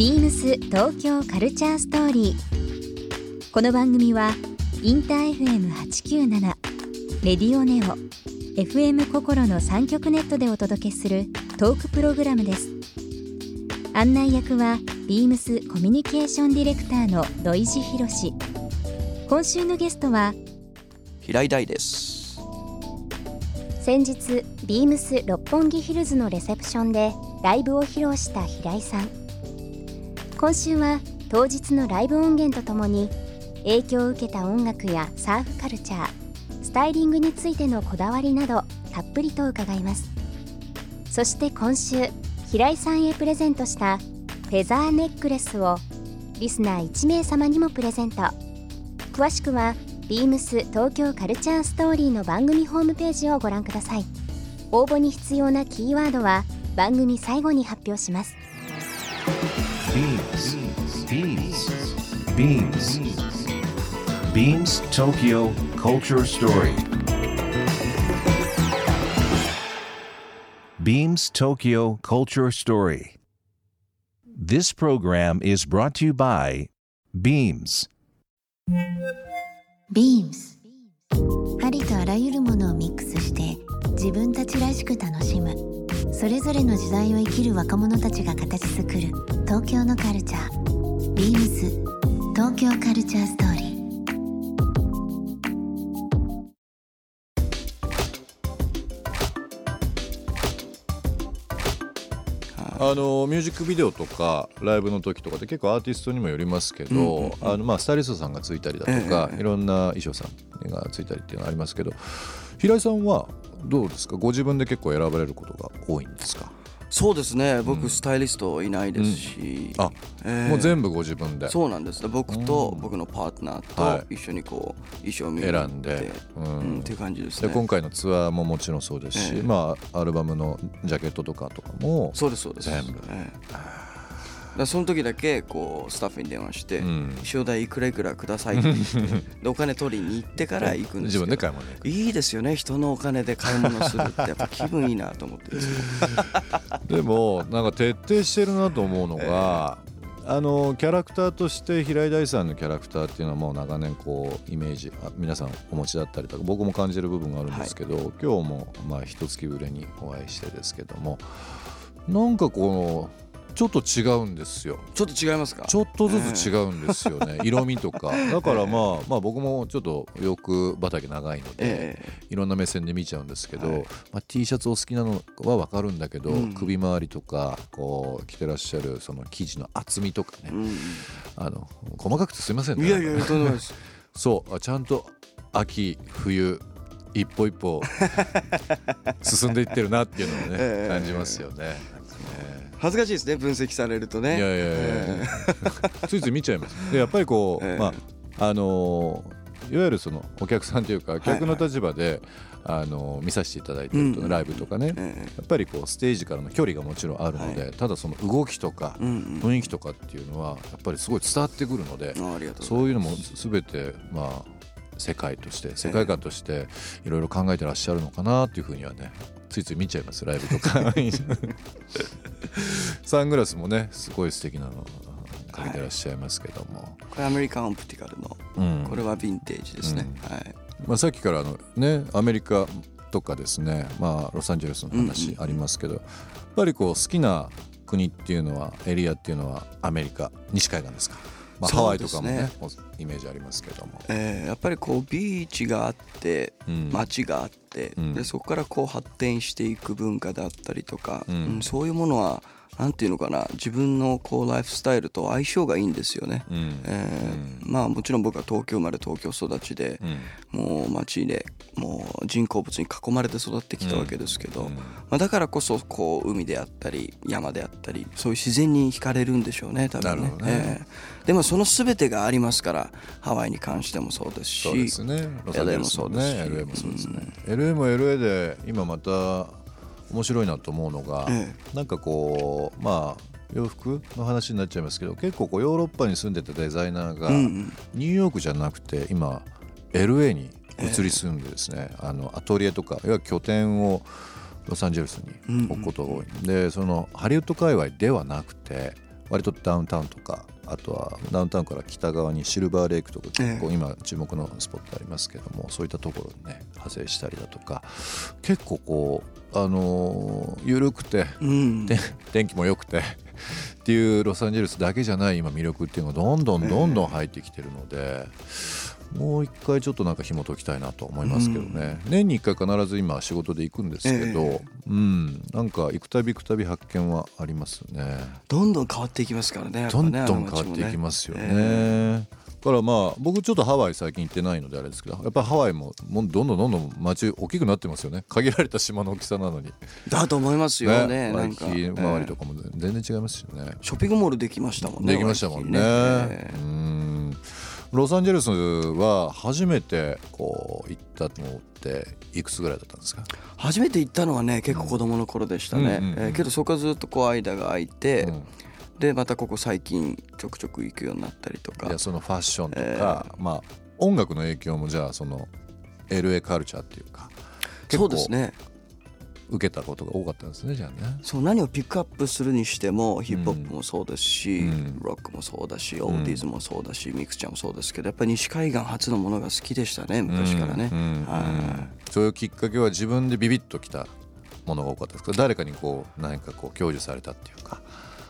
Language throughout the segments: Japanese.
ビームス東京カルチャーストーリー。この番組はインター FM897 レディオネオ FM 心の三極ネットでお届けするトークプログラムです。案内役はビームスコミュニケーションディレクターの土井博志。今週のゲストは平井大です先日ビームス六本木ヒルズのレセプションでライブを披露した平井さん今週は当日のライブ音源とともに影響を受けた音楽やサーフカルチャースタイリングについてのこだわりなどたっぷりと伺います。そして今週平井さんへプレゼントしたフェザーネックレスをリスナー1名様にもプレゼント。詳しくはビームス東京カルチャーストーリーの番組ホームページをご覧ください。応募に必要なキーワードは番組最後に発表します。BeamsBeamsBeams Beams Tokyo Culture Story Beams Tokyo Culture Story This program is brought to you by Beams ビームスありとあらゆるものをミックスして自分たちらしく楽しむそれぞれの時代を生きる若者たちが形作る東京のカルチャー。ビームス東京カルチャーストーリー。あのミュージックビデオとかライブの時とかで結構アーティストにもよりますけど、あのまあスタイリストさんがついたりだとか、いろんな衣装さんがついたりっていうのがありますけど平井さんはどうですか？ご自分で結構選ばれることが多いんですか、そうですね。僕スタイリストいないですし、あ、えー。もう全部ご自分で。そうなんです。僕とうん。僕のパートナはーと一緒にこう衣装を見選んで、ううんんっていう感じですでね今回のツアーももちろんそうですし、ええ。まあアルバムのジャケットとかとかもそうですそうです。全部。ええだその時だけこうスタッフに電話して、うん衣装代いくらいくらくださいって言って でお金取りに行ってから行くんです自分で買い物いいですよね人のお金で買い物するってやっぱ気分いいなと思って でもなんか徹底してるなと思うのが、あのキャラクターとして平井大さんのキャラクターっていうのはもう長年こうイメージあ皆さんお持ちだったりとか僕も感じる部分があるんですけど、今日もまあ一月ぶりにお会いしてですけどもなんかこのちょっと違うんですよ。ちょっと違いますか？ちょっとずつ違うんですよね、色味とか。だからまあまあ僕もちょっと洋服畑長いので、えいろんな目線で見ちゃうんですけど、はい。まあ、T シャツお好きなのは分かるんだけど、うん。首周りとかこう着てらっしゃるその生地の厚みとかね、あの細かくてすいませんね。いやいやとんでもないです。そうあちゃんと秋冬一歩一歩 進んでいってるなっていうのをね、ええ。感じますよね。え恥ずかしいですね分析されるとね。えいやいやいやいえや、ついつい見ちゃいます。でやっぱりこう、ええ。まああのーいわゆるそのお客さんというか客の立場で、あのー見させていただいてると、うんライブとかね、えやっぱりこうステージからの距離がもちろんあるので、ただその動きとかえうんうん。雰囲気とかっていうのはやっぱりすごい伝わってくるので、そういうのも全てまあ世界として世界観としていろいろ考えてらっしゃるのかなっていうふうにはねついつい見ちゃいますライブとか。サングラスもねすごい素敵なのかけてらっしゃいますけども、これアメリカンオプティカルのうん。これはヴィンテージですね、うん。はい。まあ、さっきからあのねアメリカとかですね、まあ、ロサンゼルスの話うんうん。ありますけど、やっぱりこう好きな国っていうのはエリアっていうのはアメリカ西海岸ですか、まあ、ハワイとかもねイメージありますけども、えーやっぱりこうビーチがあってうん。街があって、うん。でそこからこう発展していく文化だったりとか、うん。うんそういうものはなんていうのかな自分のこうライフスタイルと相性がいいんですよね。うん。えーまあもちろん僕は東京生まれ東京育ちでう、ん。もう街でもう人工物に囲まれて育ってきたわけですけど、うん。まあ、だからこそこう海であったり山であったりそういう自然に惹かれるんでしょうね多分ね。ね。ええでもその全てがありますからハワイに関してもそうですしそうですねロサンゼルスもね LA LA ももそううですすそでしね、LA も LA で今また面白いなと思うのが、えなんかこうまあ洋服の話になっちゃいますけど結構こうヨーロッパに住んでたデザイナーが、うんうん。ニューヨークじゃなくて今 LA に移り住んでですね、あのアトリエとかいわゆる拠点をロサンゼルスに置くことが多い、でそのハリウッド界隈ではなくて割とダウンタウンとかあとはダウンタウンから北側にシルバーレイクとかええ。こう今注目のスポットありますけどもそういったところにね派生したりだとか結構こうあのー緩くて 天気も良くてっていうロサンゼルスだけじゃない今魅力っていうのがどんどんどんどん入ってきてるので、もう一回ちょっとなんか紐解きたいなと思いますけどね、年に一回必ず今仕事で行くんですけど、えうん。なんか行くたび行くたび発見はありますね。どんどん変わっていきますからねやっぱどんねどん変わっていきますよね。えだからまあ僕ちょっとハワイ最近行ってないのであれですけどやっぱりハワイももうどんどんどんどん街大きくなってますよね。限られた島の大きさなのに。だと思いますよねワイなんか。周りとえかも全然違いますしね。えショッピングモールできましたもんねできましたもんね。ワイキキえうんロサンゼルスは初めてこう行ったのっていくつぐらいだったんですか？え初めて行ったのはね結構子供の頃でしたね、うんうんうん。ええけどそこからずっとこう間が空いて、うん。でまたここ最近ちょくちょく行くようになったりとか。いやそのファッションとか、まあ音楽の影響もじゃあその LA カルチャーっていうか結構そうですね受けたことが多かったんですねじゃあね。そう何をピックアップするにしてもヒップホップもそうですし、うん。ロックもそうだし、オーディーズもそうだしミクチャーもそうですけどやっぱり西海岸初のものが好きでしたね昔からね、うん。うん。はい。うんそういうきっかけは自分でビビッときたものが多かったですか？誰かにこう何かこう享受されたっていうか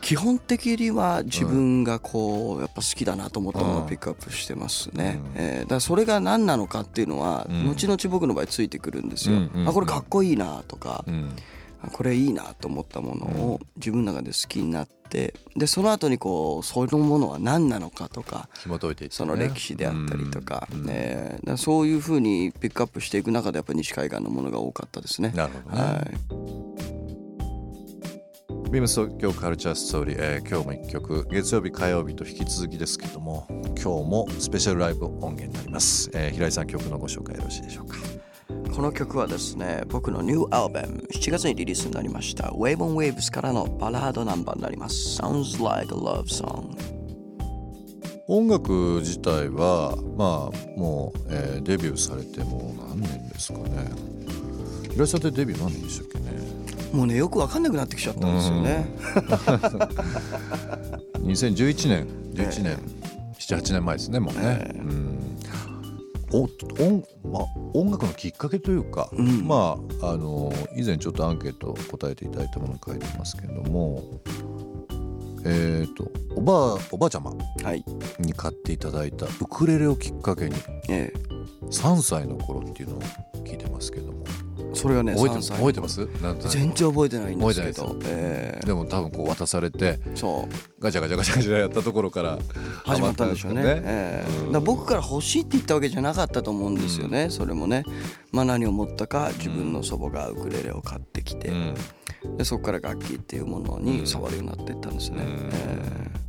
基本的には自分がこうやっぱ好きだなと思ったものうん。をピックアップしてますね、うん。えーだからそれが何なのかっていうのはうん。後々僕の場合ついてくるんですよ、うんあこれかっこいいなとか、うん。あこれいいなと思ったものを自分の中で好きになってでその後にこうそのものは何なのかとか紐解いていってね。その歴史であったりとか,、えーだそういうふうにピックアップしていく中でやっぱり西海岸のものが多かったですね。なるほどね、はいビームス東京カルチャーストーリー、えー今日も一曲。月曜日火曜日と引き続きですけども今日もスペシャルライブ音源になります、えー平井さん曲のご紹介よろしいでしょうか？この曲はですね僕のニューアルバム7月にリリースになりました Wave on Waves からのバラードナンバーになります。Sounds like a love song. 音楽自体はまあもう、えーデビューされてもう何年ですかね。平井さんってデビュー何年でしたっけね？もうねよく分かんなくなってきちゃったんですよね、2011年11年、78年前ですねもうね、うん。お音まあ、音楽のきっかけというか、うん。まああの以前ちょっとアンケート答えていただいたもの書いてますけれどもえっ、とおばあおばあちゃまはい、に買っていただいたウクレレをきっかけにえ3歳の頃っていうのを聞いてますけども。えそれがね覚えて3歳。覚えてます？全然覚えてないんですけど。覚えてええ。でも多分こう渡されてそう。ガチャガチャガチャガチャやったところから始まったんでしょうね。ええ。うん。だ僕から欲しいって言ったわけじゃなかったと思うんですよね、それもね。まあ何を思ったか自分の祖母がウクレレを買ってきて、うん。でそこから楽器っていうものに触るようになっていったんですね。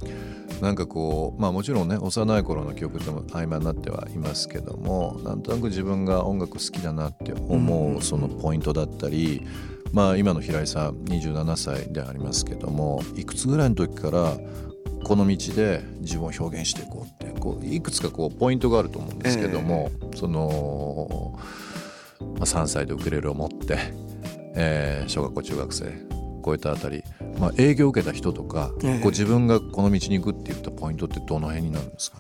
うんえなんかこうまあもちろんね幼い頃の記憶とも曖昧になってはいますけどもなんとなく自分が音楽好きだなって思うそのポイントだったり、まあ今の平井さん27歳でありますけどもいくつぐらいの時からこの道で自分を表現していこうってこういくつかこうポイントがあると思うんですけども、その、まあ、3歳でウクレレを持って、えー小学校中学生超えたあたり、まあ、営業を受けた人とか、ええ。こう自分がこの道に行くって言ったポイントってどの辺になるんですか？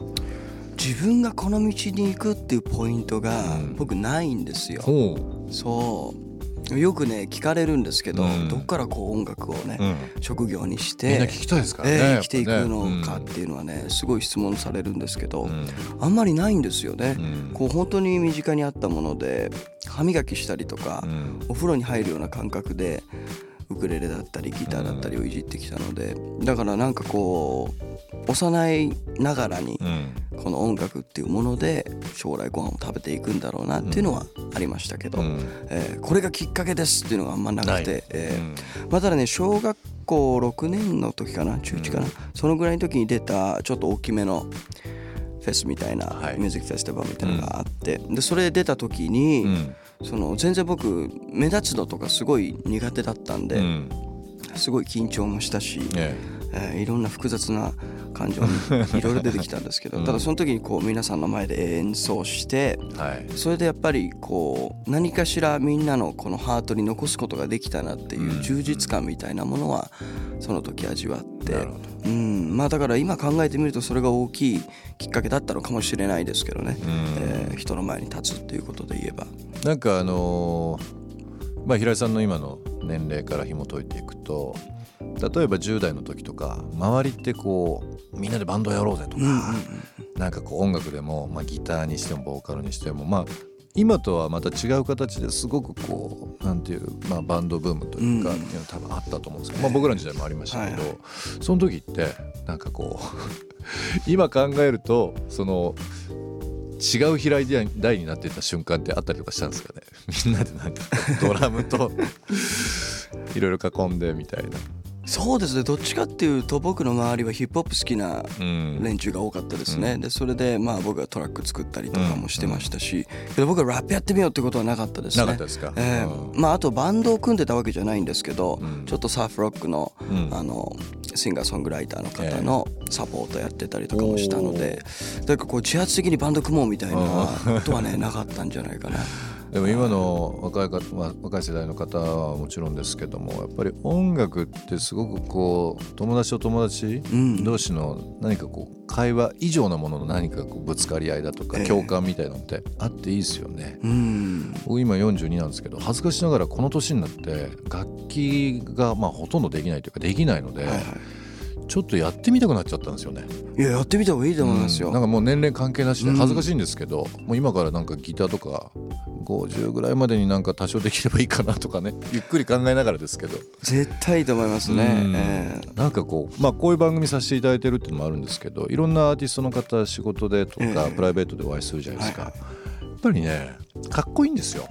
自分がこの道に行くっていうポイントがうん。僕ないんですよ。ほそう。よくね聞かれるんですけど、うん。どっからこう音楽をね、う、うん、職業にして、きたいですからね、えー生きていくねのかっていうのはねすごい質問されるんですけど、うん。あんまりないんですよね。うん。こう本当に身近にあったもので歯磨きしたりとかう、ん。お風呂に入るような感覚でウクレレだったりギターだったりをいじってきたのでだからなんかこう幼いながらにうん。この音楽っていうもので将来ご飯を食べていくんだろうなっていうのはありましたけど、うん。えーこれがきっかけですっていうのがあんまなくて、えーうん。まあただね小学校6年の時かな中1かな、そのぐらいの時に出たちょっと大きめのフェスみたいな、はい。ミュージックフェスティバルみたいなのがあって、でそれ出た時に、うんその全然僕目立つのとかすごい苦手だったんで、うん。すごい緊張もしたし、ねえーいろんな複雑な感情にいろいろ出てきたんですけど、うん。ただその時にこう皆さんの前で演奏してはい。それでやっぱりこう何かしらみんなのこのハートに残すことができたなっていう充実感みたいなものはその時味わって、なるほど。うん、まあだから今考えてみるとそれが大きいきっかけだったのかもしれないですけどね、うん。えー人の前に立つっていうことで言えば。なんかあのーまあ平井さんの今の年齢から紐解いていくと例えば10代の時とか周りってこうみんなでバンドやろうぜとか、なんかこう音楽でも、まあ、ギターにしてもボーカルにしてもまあ今とはまた違う形ですごくこうなんていう、まあ、バンドブームというか、うん。っていうのは多分あったと思うんですけど、まあ、僕らの時代もありましたけど、はいはその時ってなんかこう 今考えるとその違う平井大になっていた瞬間ってあったりとかしたんですかね。みんなでなんかドラムと いろいろ囲んでみたいな。そうですね。どっちかっていうと僕の周りはヒップホップ好きなうん。連中が多かったですね、でそれでまあ僕がトラック作ったりとかもしてましたし、けど僕はラップやってみようってことはなかったですね。なかったですか、えーまああとバンドを組んでたわけじゃないんですけど、うん。ちょっとサーフロックの,、うん。あのシンガーソングライターの方のサポートやってたりとかもしたので、だからこう自発的にバンド組もうみたいなことはねなかったんじゃないかな。でも今の若いか、まあ、若い世代の方はもちろんですけどもやっぱり音楽ってすごくこう友達と友達うん。同士の何かこう会話以上のものの何かこうぶつかり合いだとかええ。共感みたいなのってあっていいですよね。うん。僕今42なんですけど恥ずかしながらこの年になって楽器がまあほとんどできないというかできないので、はいはい。ちょっとやってみたくなっちゃったんですよね。いややってみた方がいいと思いますよ。うん。なんかもう年齢関係なしでうん。恥ずかしいんですけど、もう今からなんかギターとか50ぐらいまでになんか多少できればいいかなとかね。ゆっくり考えながらですけど、絶対いいと思いますね。うん。えーなんかこうまあこういう番組させていただいてるっていうのもあるんですけどいろんなアーティストの方仕事でとか、ええ。プライベートでお会いするじゃないですか、はいやっぱりねかっこいいんですよ。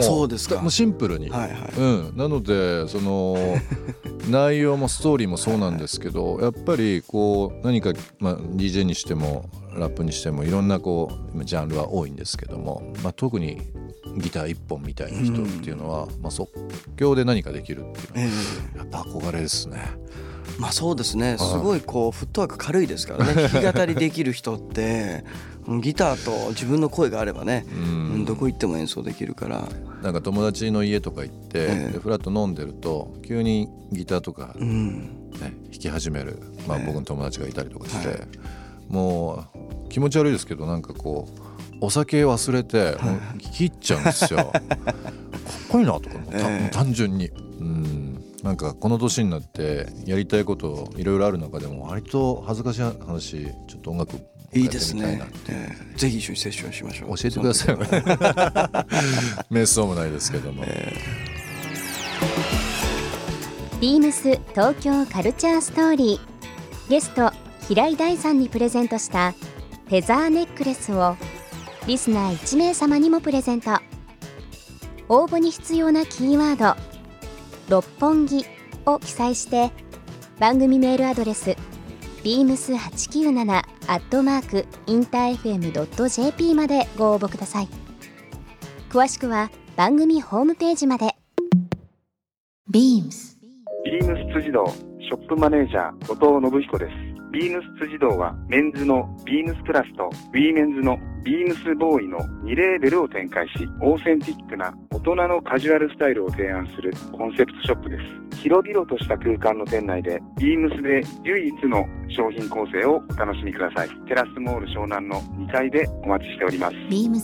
そうですか。もうシンプルに、はいはい。うん、なのでその 内容もストーリーもそうなんですけどやっぱりこう何か、まあ、DJ にしてもラップにしてもいろんなこう今ジャンルは多いんですけども、まあ、特にギター一本みたいな人っていうのは、まあ、即興で何かできるっていうのはえやっぱ憧れですね。ーまあそうですね。すごいこうフットワーク軽いですからね。弾き語りできる人ってうんギターと自分の声があればね、ううん。ん、どこ行っても演奏できるから、なんか友達の家とか行って、ええ。でフラット飲んでると急にギターとか、ね、うん、弾き始める、まあ、ええ。僕の友達がいたりとかして、はいもう気持ち悪いですけどなんかこうお酒忘れてもう切っちゃうんですよ。かっこいいなとかもうた。ええ。もう単純に。うん。なんかこの年になってやりたいこといろいろある中でも割と恥ずかしい話ちょっと音楽いいですね。えーぜひ一緒にセッションしましょう。教えてください。よね。瞑想もないですけども。ビームス東京カルチャーストーリー。ゲスト平井大さんにプレゼントしたフェザーネックレスをリスナー1名様にもプレゼント。応募に必要なキーワード「六本木」を記載して番組メールアドレス beams897 アットマークインター FM.jp までご応募ください。詳しくは番組ホームページまで。BEAMS ビームス辻堂ショップマネージャー後藤信彦です。ビームス辻堂はメンズのビームスプラスとウィーメンズのビームスボーイの2レーベルを展開し、オーセンティックな大人のカジュアルスタイルを提案するコンセプトショップです。広々とした空間の店内でビームスで唯一の商品構成をお楽しみください。テラスモール湘南の2階でお待ちしております。BEAMS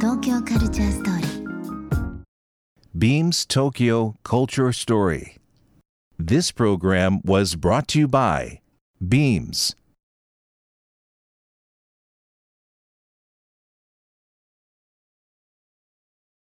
東京カルチャーストーリー Beams Tokyo Culture Story. This program was brought to you by Beams.